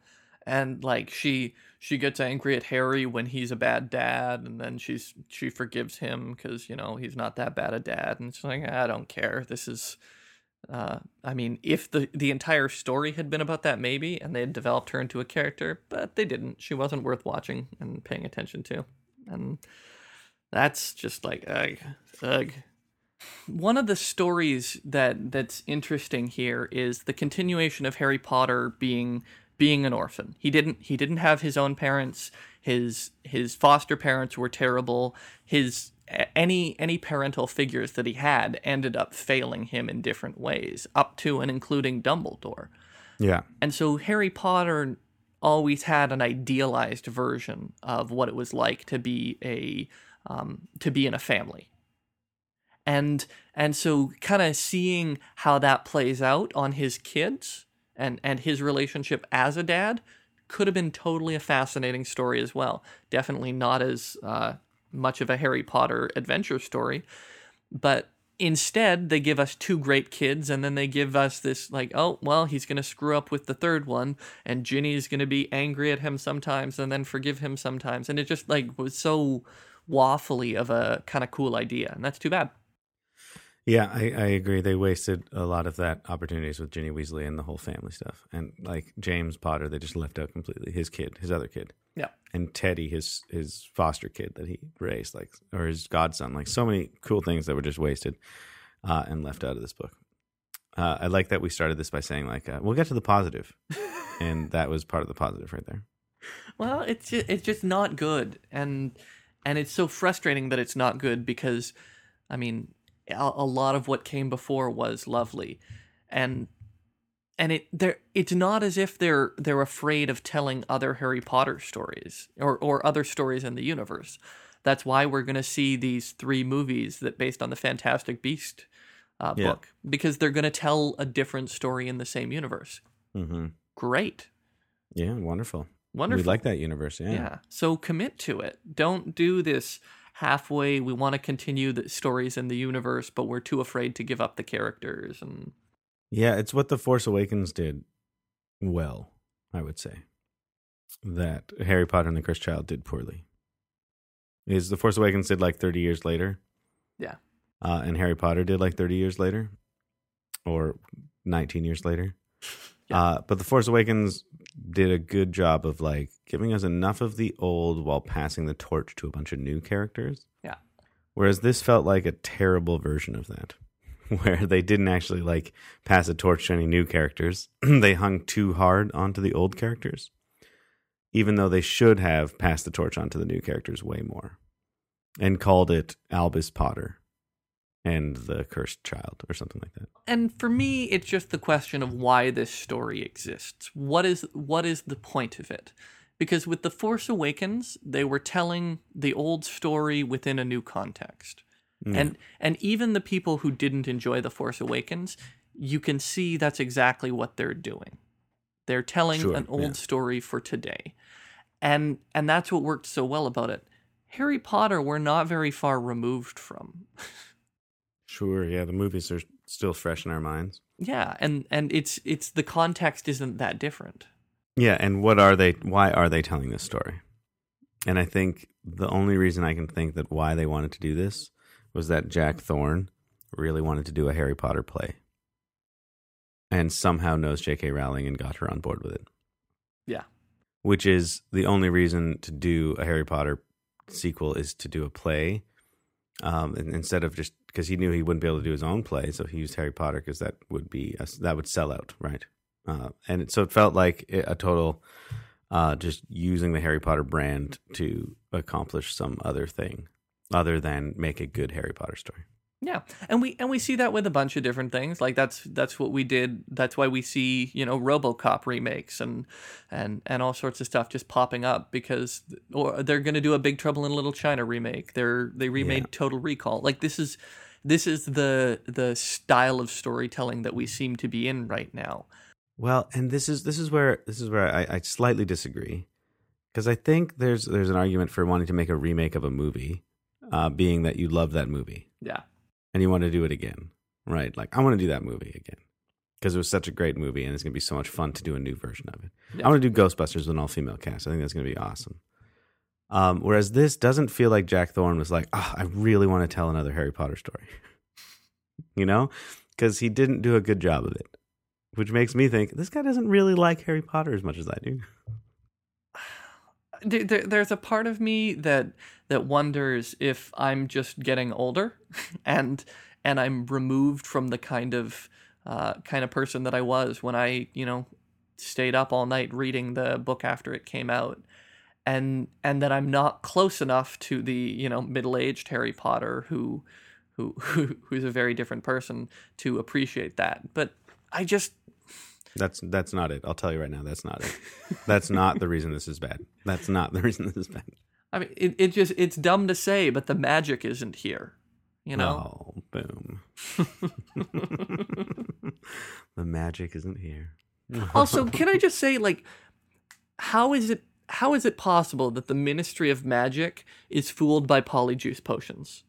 C: And like she she gets angry at Harry when he's a bad dad and then she's she forgives him cuz you know he's not that bad a dad and she's like I don't care. This is uh I mean if the the entire story had been about that maybe and they had developed her into a character, but they didn't. She wasn't worth watching and paying attention to. And that's just like ugh, ugh. One of the stories that that's interesting here is the continuation of Harry Potter being being an orphan. He didn't he didn't have his own parents. His his foster parents were terrible. His any any parental figures that he had ended up failing him in different ways, up to and including Dumbledore.
A: Yeah.
C: And so Harry Potter always had an idealized version of what it was like to be a um, to be in a family. And and so kind of seeing how that plays out on his kids and and his relationship as a dad could have been totally a fascinating story as well. Definitely not as uh, much of a Harry Potter adventure story, but instead they give us two great kids and then they give us this like oh well he's going to screw up with the third one and ginny's going to be angry at him sometimes and then forgive him sometimes and it just like was so waffly of a kind of cool idea and that's too bad
A: Yeah, I, I agree. They wasted a lot of that opportunities with Ginny Weasley and the whole family stuff. And like James Potter, they just left out completely. His kid, his other kid.
C: yeah
A: And Teddy, his his foster kid that he raised, like or his godson. Like so many cool things that were just wasted uh, and left out of this book. Uh, I like that we started this by saying like uh, we'll get to the positive, and that was part of the positive right there.
C: Well, it's just, it's just not good, and and it's so frustrating that it's not good because, I mean, a, a lot of what came before was lovely, and and it they're it's not as if they're they're afraid of telling other Harry Potter stories or or other stories in the universe. That's why we're going to see these three movies that based on the Fantastic Beast uh,
A: Yeah.
C: book because they're going to tell a different story in the same universe.
A: Mm-hmm.
C: Great,
A: Yeah, wonderful.
C: wonderful.
A: We like that universe. Yeah.
C: Yeah. So commit to it. Don't do this halfway. We want to continue the stories in the universe, but we're too afraid to give up the characters. And
A: Yeah, it's what The Force Awakens did well, I would say. That Harry Potter and the Cursed Child did poorly. Is The Force Awakens did like 30 years later.
C: Yeah.
A: Uh, and Harry Potter did like 30 years later or 19 years later.
C: Yeah.
A: Uh, but The Force Awakens did a good job of like giving us enough of the old while passing the torch to a bunch of new characters.
C: Yeah.
A: Whereas this felt like a terrible version of that, where they didn't actually like pass a torch to any new characters. they hung too hard onto the old characters, even though they should have passed the torch onto the new characters way more and called it Albus Potter and the Cursed Child or something like that.
C: and for me, it's just the question of why this story exists. What is what is the point of it? Because with the Force Awakens, they were telling the old story within a new context.
A: Yeah.
C: And and even the people who didn't enjoy The Force Awakens, you can see that's exactly what they're doing. They're telling
A: Sure,
C: an old
A: yeah.
C: story for today. And and that's what worked so well about it. Harry Potter we're not very far removed from.
A: Sure, yeah, the movies are still fresh in our minds.
C: Yeah, and and it's it's the context isn't that different.
A: Yeah, and what are they why are they telling this story? And I think the only reason I can think that why they wanted to do this was that Jack Thorne really wanted to do a Harry Potter play. And somehow knows J.K. Rowling and got her on board with it.
C: Yeah.
A: Which is the only reason to do a Harry Potter sequel is to do a play. Um, instead of just because he knew he wouldn't be able to do his own play, so he used Harry Potter because that would be a, that would sell out, right? Uh, and so it felt like a total uh, just using the Harry Potter brand to accomplish some other thing other than make a good Harry Potter story.
C: Yeah, and we and we see that with a bunch of different things. Like that's that's what we did. That's why we see you know RoboCop remakes and and and all sorts of stuff just popping up because or they're going to do a Big Trouble in Little China remake. They're they remade
A: Yeah.
C: Total Recall. Like this is this is the the style of storytelling that we seem to be in right now.
A: Well, and this is this is where this is where I, I slightly disagree because I think there's there's an argument for wanting to make a remake of a movie, uh, being that you love that movie
C: Yeah,
A: and you want to do it again, right? Like I want to do that movie again because it was such a great movie and it's gonna be so much fun to do a new version of it.
C: Yeah.
A: I want to do Ghostbusters with an all female cast. I think that's gonna be awesome. Um, whereas this doesn't feel like Jack Thorne was like, oh, I really want to tell another Harry Potter story, you know, because he didn't do a good job of it which makes me think this guy doesn't really like Harry Potter as much as I do.
C: There, there- there's a part of me that that wonders if I'm just getting older, and and I'm removed from the kind of uh, kind of person that I was when I you know stayed up all night reading the book after it came out, and and that I'm not close enough to the you know middle aged Harry Potter who who who who's a very different person to appreciate that. But I just
A: That's that's not it. I'll tell you right now, that's not it. That's not the reason this is bad. That's not the reason this is bad.
C: I mean it, it just it's dumb to say, but the magic isn't here. You know.
A: Oh, boom. the magic isn't here.
C: also, can I just say, like, how is it how is it possible that the Ministry of Magic is fooled by polyjuice potions?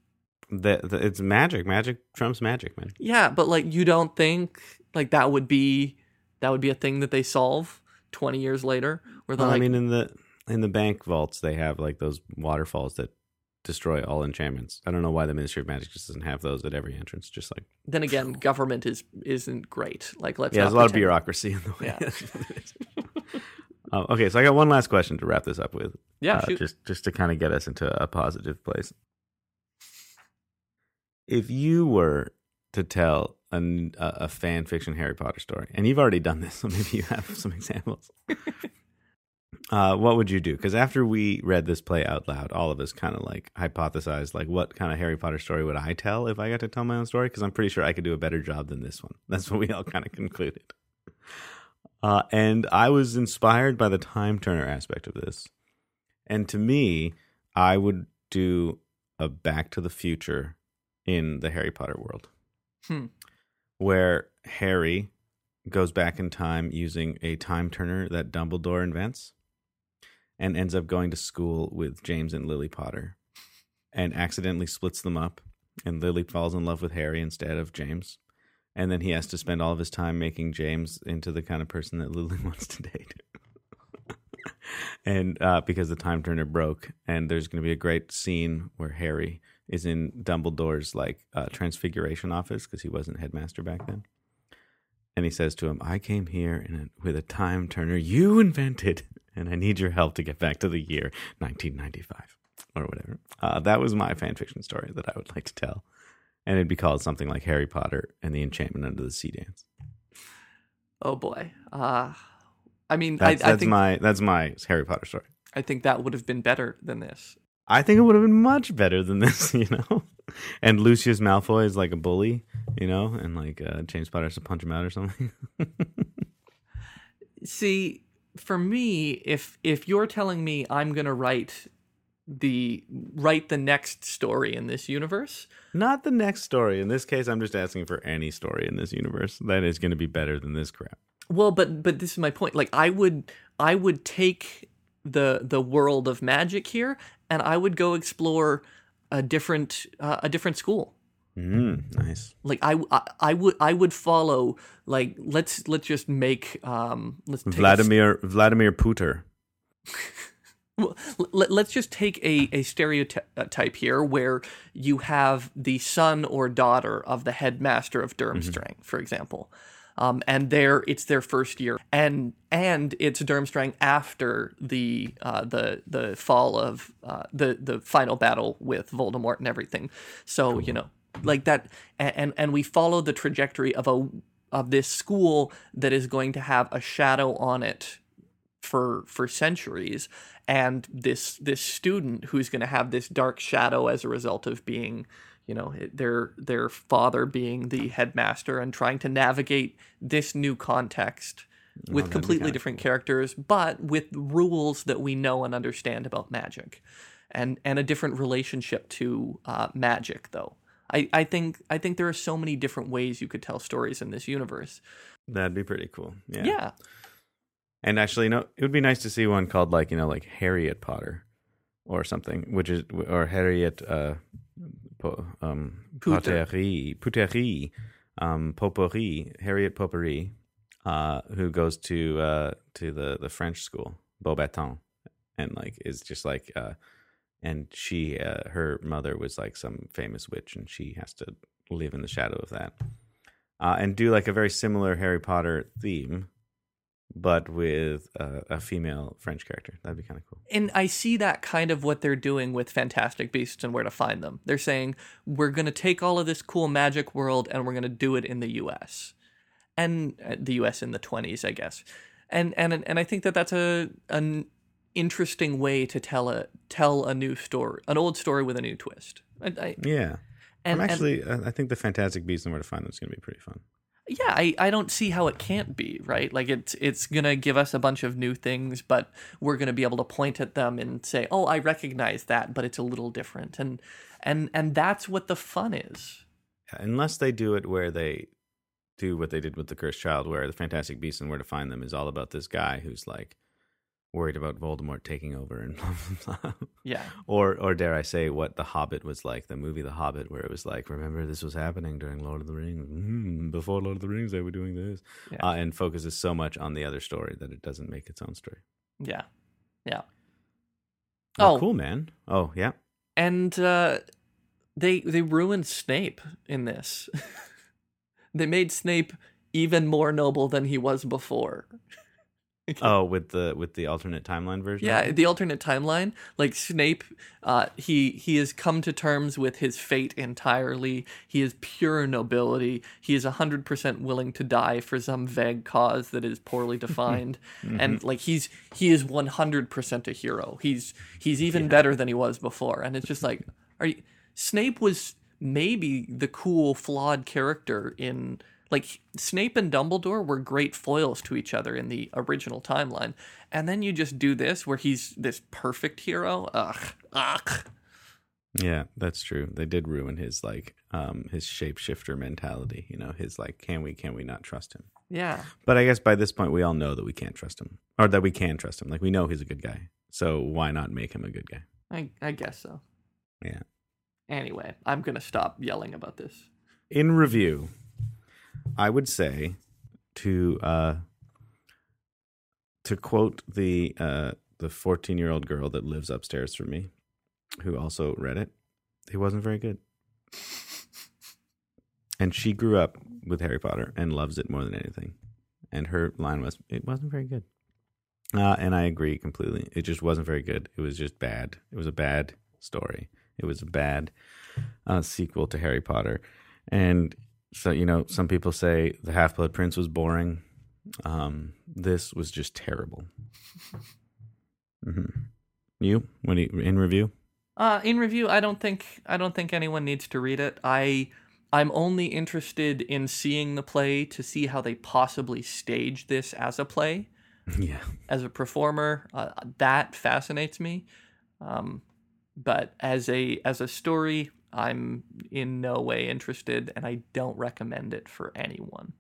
A: The, the, it's magic. Magic trumps magic, man.
C: Yeah, but like, you don't think like that would be that would be a thing that they solve twenty years later? Where
A: Well, I mean, in the in the bank vaults, they have like those waterfalls that destroy all enchantments. I don't know why the Ministry of Magic just doesn't have those at every entrance. Just like
C: then again, government is isn't great. Like, let's
A: yeah, there's a lot of bureaucracy in the way.
C: Yeah.
A: Oh, okay, so I got one last question to wrap this up with.
C: Yeah,
A: uh, just just to kind of get us into a positive place. If you were to tell a, a fan fiction Harry Potter story, and you've already done this, so maybe you have some examples. uh, what would you do? Because after we read this play out loud, all of us kind of like hypothesized, like, what kind of Harry Potter story would I tell if I got to tell my own story? Because I'm pretty sure I could do a better job than this one. That's what we all kind of concluded. Uh, and I was inspired by the time turner aspect of this. And to me, I would do a Back to the Future in the Harry Potter world,
C: Hmm.
A: Where Harry goes back in time using a time turner that Dumbledore invents and ends up going to school with James and Lily Potter and accidentally splits them up. And Lily falls in love with Harry instead of James. And then he has to spend all of his time making James into the kind of person that Lily wants to date. and uh, because the time turner broke, and there's going to be a great scene where Harry is in Dumbledore's like uh, transfiguration office because he wasn't headmaster back then, and he says to him, "I came here in a, with a time turner you invented, and I need your help to get back to the year 1995 or whatever." Uh, that was my fan fiction story that I would like to tell, and it'd be called something like Harry Potter and the Enchantment Under the Sea Dance.
C: Oh boy. Uh I mean, I, I
A: that's
C: think
A: my that's my Harry Potter story.
C: I think that would have been better than this.
A: I think it would have been much better than this, you know. And Lucius Malfoy is like a bully, you know, and like uh, James Potter has to punch him out or something.
C: See, for me, if if you're telling me I'm gonna write the write the next story in this universe,
A: Not the next story. In this case, I'm just asking for any story in this universe that is going to be better than this crap.
C: well, but but this is my point. Like I would I would take the the world of magic here, and I would go explore a different uh, a different school.
A: Mm, nice.
C: Like I, I I would I would follow like let's let's just make um let's take a
A: Vladimir Vladimir Puter.
C: Well, let, let's just take a, a stereotype here where you have the son or daughter of the headmaster of Durmstrang, for example. Um, and there it's their first year. And and it's Durmstrang after the uh, the the fall of uh, the the final battle with Voldemort and everything. So you know like that and and we follow the trajectory of a of this school that is going to have a shadow on it for for centuries. And this this student who's going to have this dark shadow as a result of being you know their their father being the headmaster and trying to navigate this new context with completely different characters but with rules that we know and understand about magic and and a different relationship to uh, magic though I, I think I think there are so many different ways you could tell stories in this universe.
A: That'd be pretty cool. Yeah.
C: Yeah.
A: And actually, no, it would be nice to see one called like you know like Harriet Potter or something, which is or Harriet uh, po, um, Poterie, um, Potpourri, Harriet Potpourri, uh, who goes to uh, to the the French school Beaubaton, and like is just like uh, and she uh, her mother was like some famous witch, and she has to live in the shadow of that, uh, and do like a very similar Harry Potter theme but with uh, a female French character. That'd be kind of cool.
C: And I see that kind of what they're doing with Fantastic Beasts and Where to Find Them. They're saying, we're going to take all of this cool magic world and we're going to do it in the US. And uh, the US in the 20s, I guess. And and and I think that that's a an interesting way to tell a tell a new story, an old story with a new twist. I, I,
A: Yeah.
C: and,
A: I'm actually, uh, I think the Fantastic Beasts and Where to Find Them is going to be pretty fun.
C: Yeah, I, I don't see how it can't be, right? Like it's it's gonna give us a bunch of new things, but we're gonna be able to point at them and say, Oh, I recognize that, but it's a little different. And and and that's what the fun is.
A: Unless they do it where they do what they did with the Cursed Child, where the Fantastic Beasts and Where to Find Them is all about this guy who's like worried about Voldemort taking over and blah blah blah.
C: Yeah.
A: Or, or dare I say, what The Hobbit was like, the movie The Hobbit, where it was like, remember this was happening during Lord of the Rings. Mm, before Lord of the Rings, they were doing this.
C: Yeah.
A: Uh, and focuses so much on the other story that it doesn't make its own story.
C: Yeah. Yeah.
A: Oh,
C: Oh.
A: cool, man. Oh, yeah.
C: And uh they they ruined Snape in this. they made Snape even more noble than he was before.
A: Oh, with the with the alternate timeline version.
C: Yeah, the alternate timeline, like Snape, uh, he he has come to terms with his fate entirely. He is pure nobility. He is hundred percent willing to die for some vague cause that is poorly defined, and like he's he is one hundred percent a hero. He's he's even better than he was before, and it's just like, are you? Snape was maybe the cool flawed character in like Snape and Dumbledore were great foils to each other in the original timeline, and then you just do this where he's this perfect hero. Ugh, ugh.
A: Yeah, that's true. They did ruin his like um his shapeshifter mentality, you know, his like can we can we not trust him?
C: Yeah,
A: But I guess by this point we all know that we can't trust him. Or that we can trust him. Like we know he's a good guy. So why not make him a good guy?
C: I I guess so.
A: Yeah.
C: Anyway, I'm gonna stop yelling about this.
A: In review, I would say to uh to quote the uh the 14-year-old girl that lives upstairs from me who also read it, it wasn't very good. And she grew up with Harry Potter and loves it more than anything. And her line was, "It wasn't very good." Uh, and I agree completely. It just wasn't very good. It was just bad. It was a bad story. It was a bad uh, sequel to Harry Potter. And so, you know, some people say the Half Blood Prince was boring. Um, this was just terrible. hmm You, when you, in review?
C: Uh, in review, I don't think I don't think anyone needs to read it. I I'm only interested in seeing the play to see how they possibly stage this as a play.
A: yeah.
C: as a performer uh, that fascinates me um, but as a as a story i'm in no way interested and i don't recommend it for anyone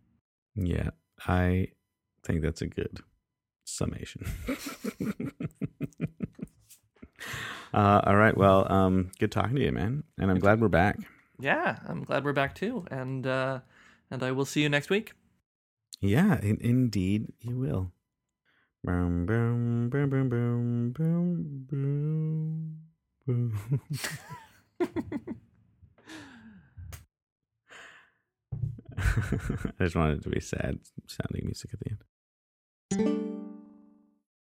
A: Yeah. I think that's a good summation. uh, all right. Well, um, good talking to you, man. And I'm glad we're back.
C: yeah i'm glad we're back too and uh and i will see you next week
A: Yeah, in, indeed, you will. Boom, boom, boom, boom, boom, boom, boom, boom. I just wanted to be sad sounding music at the end.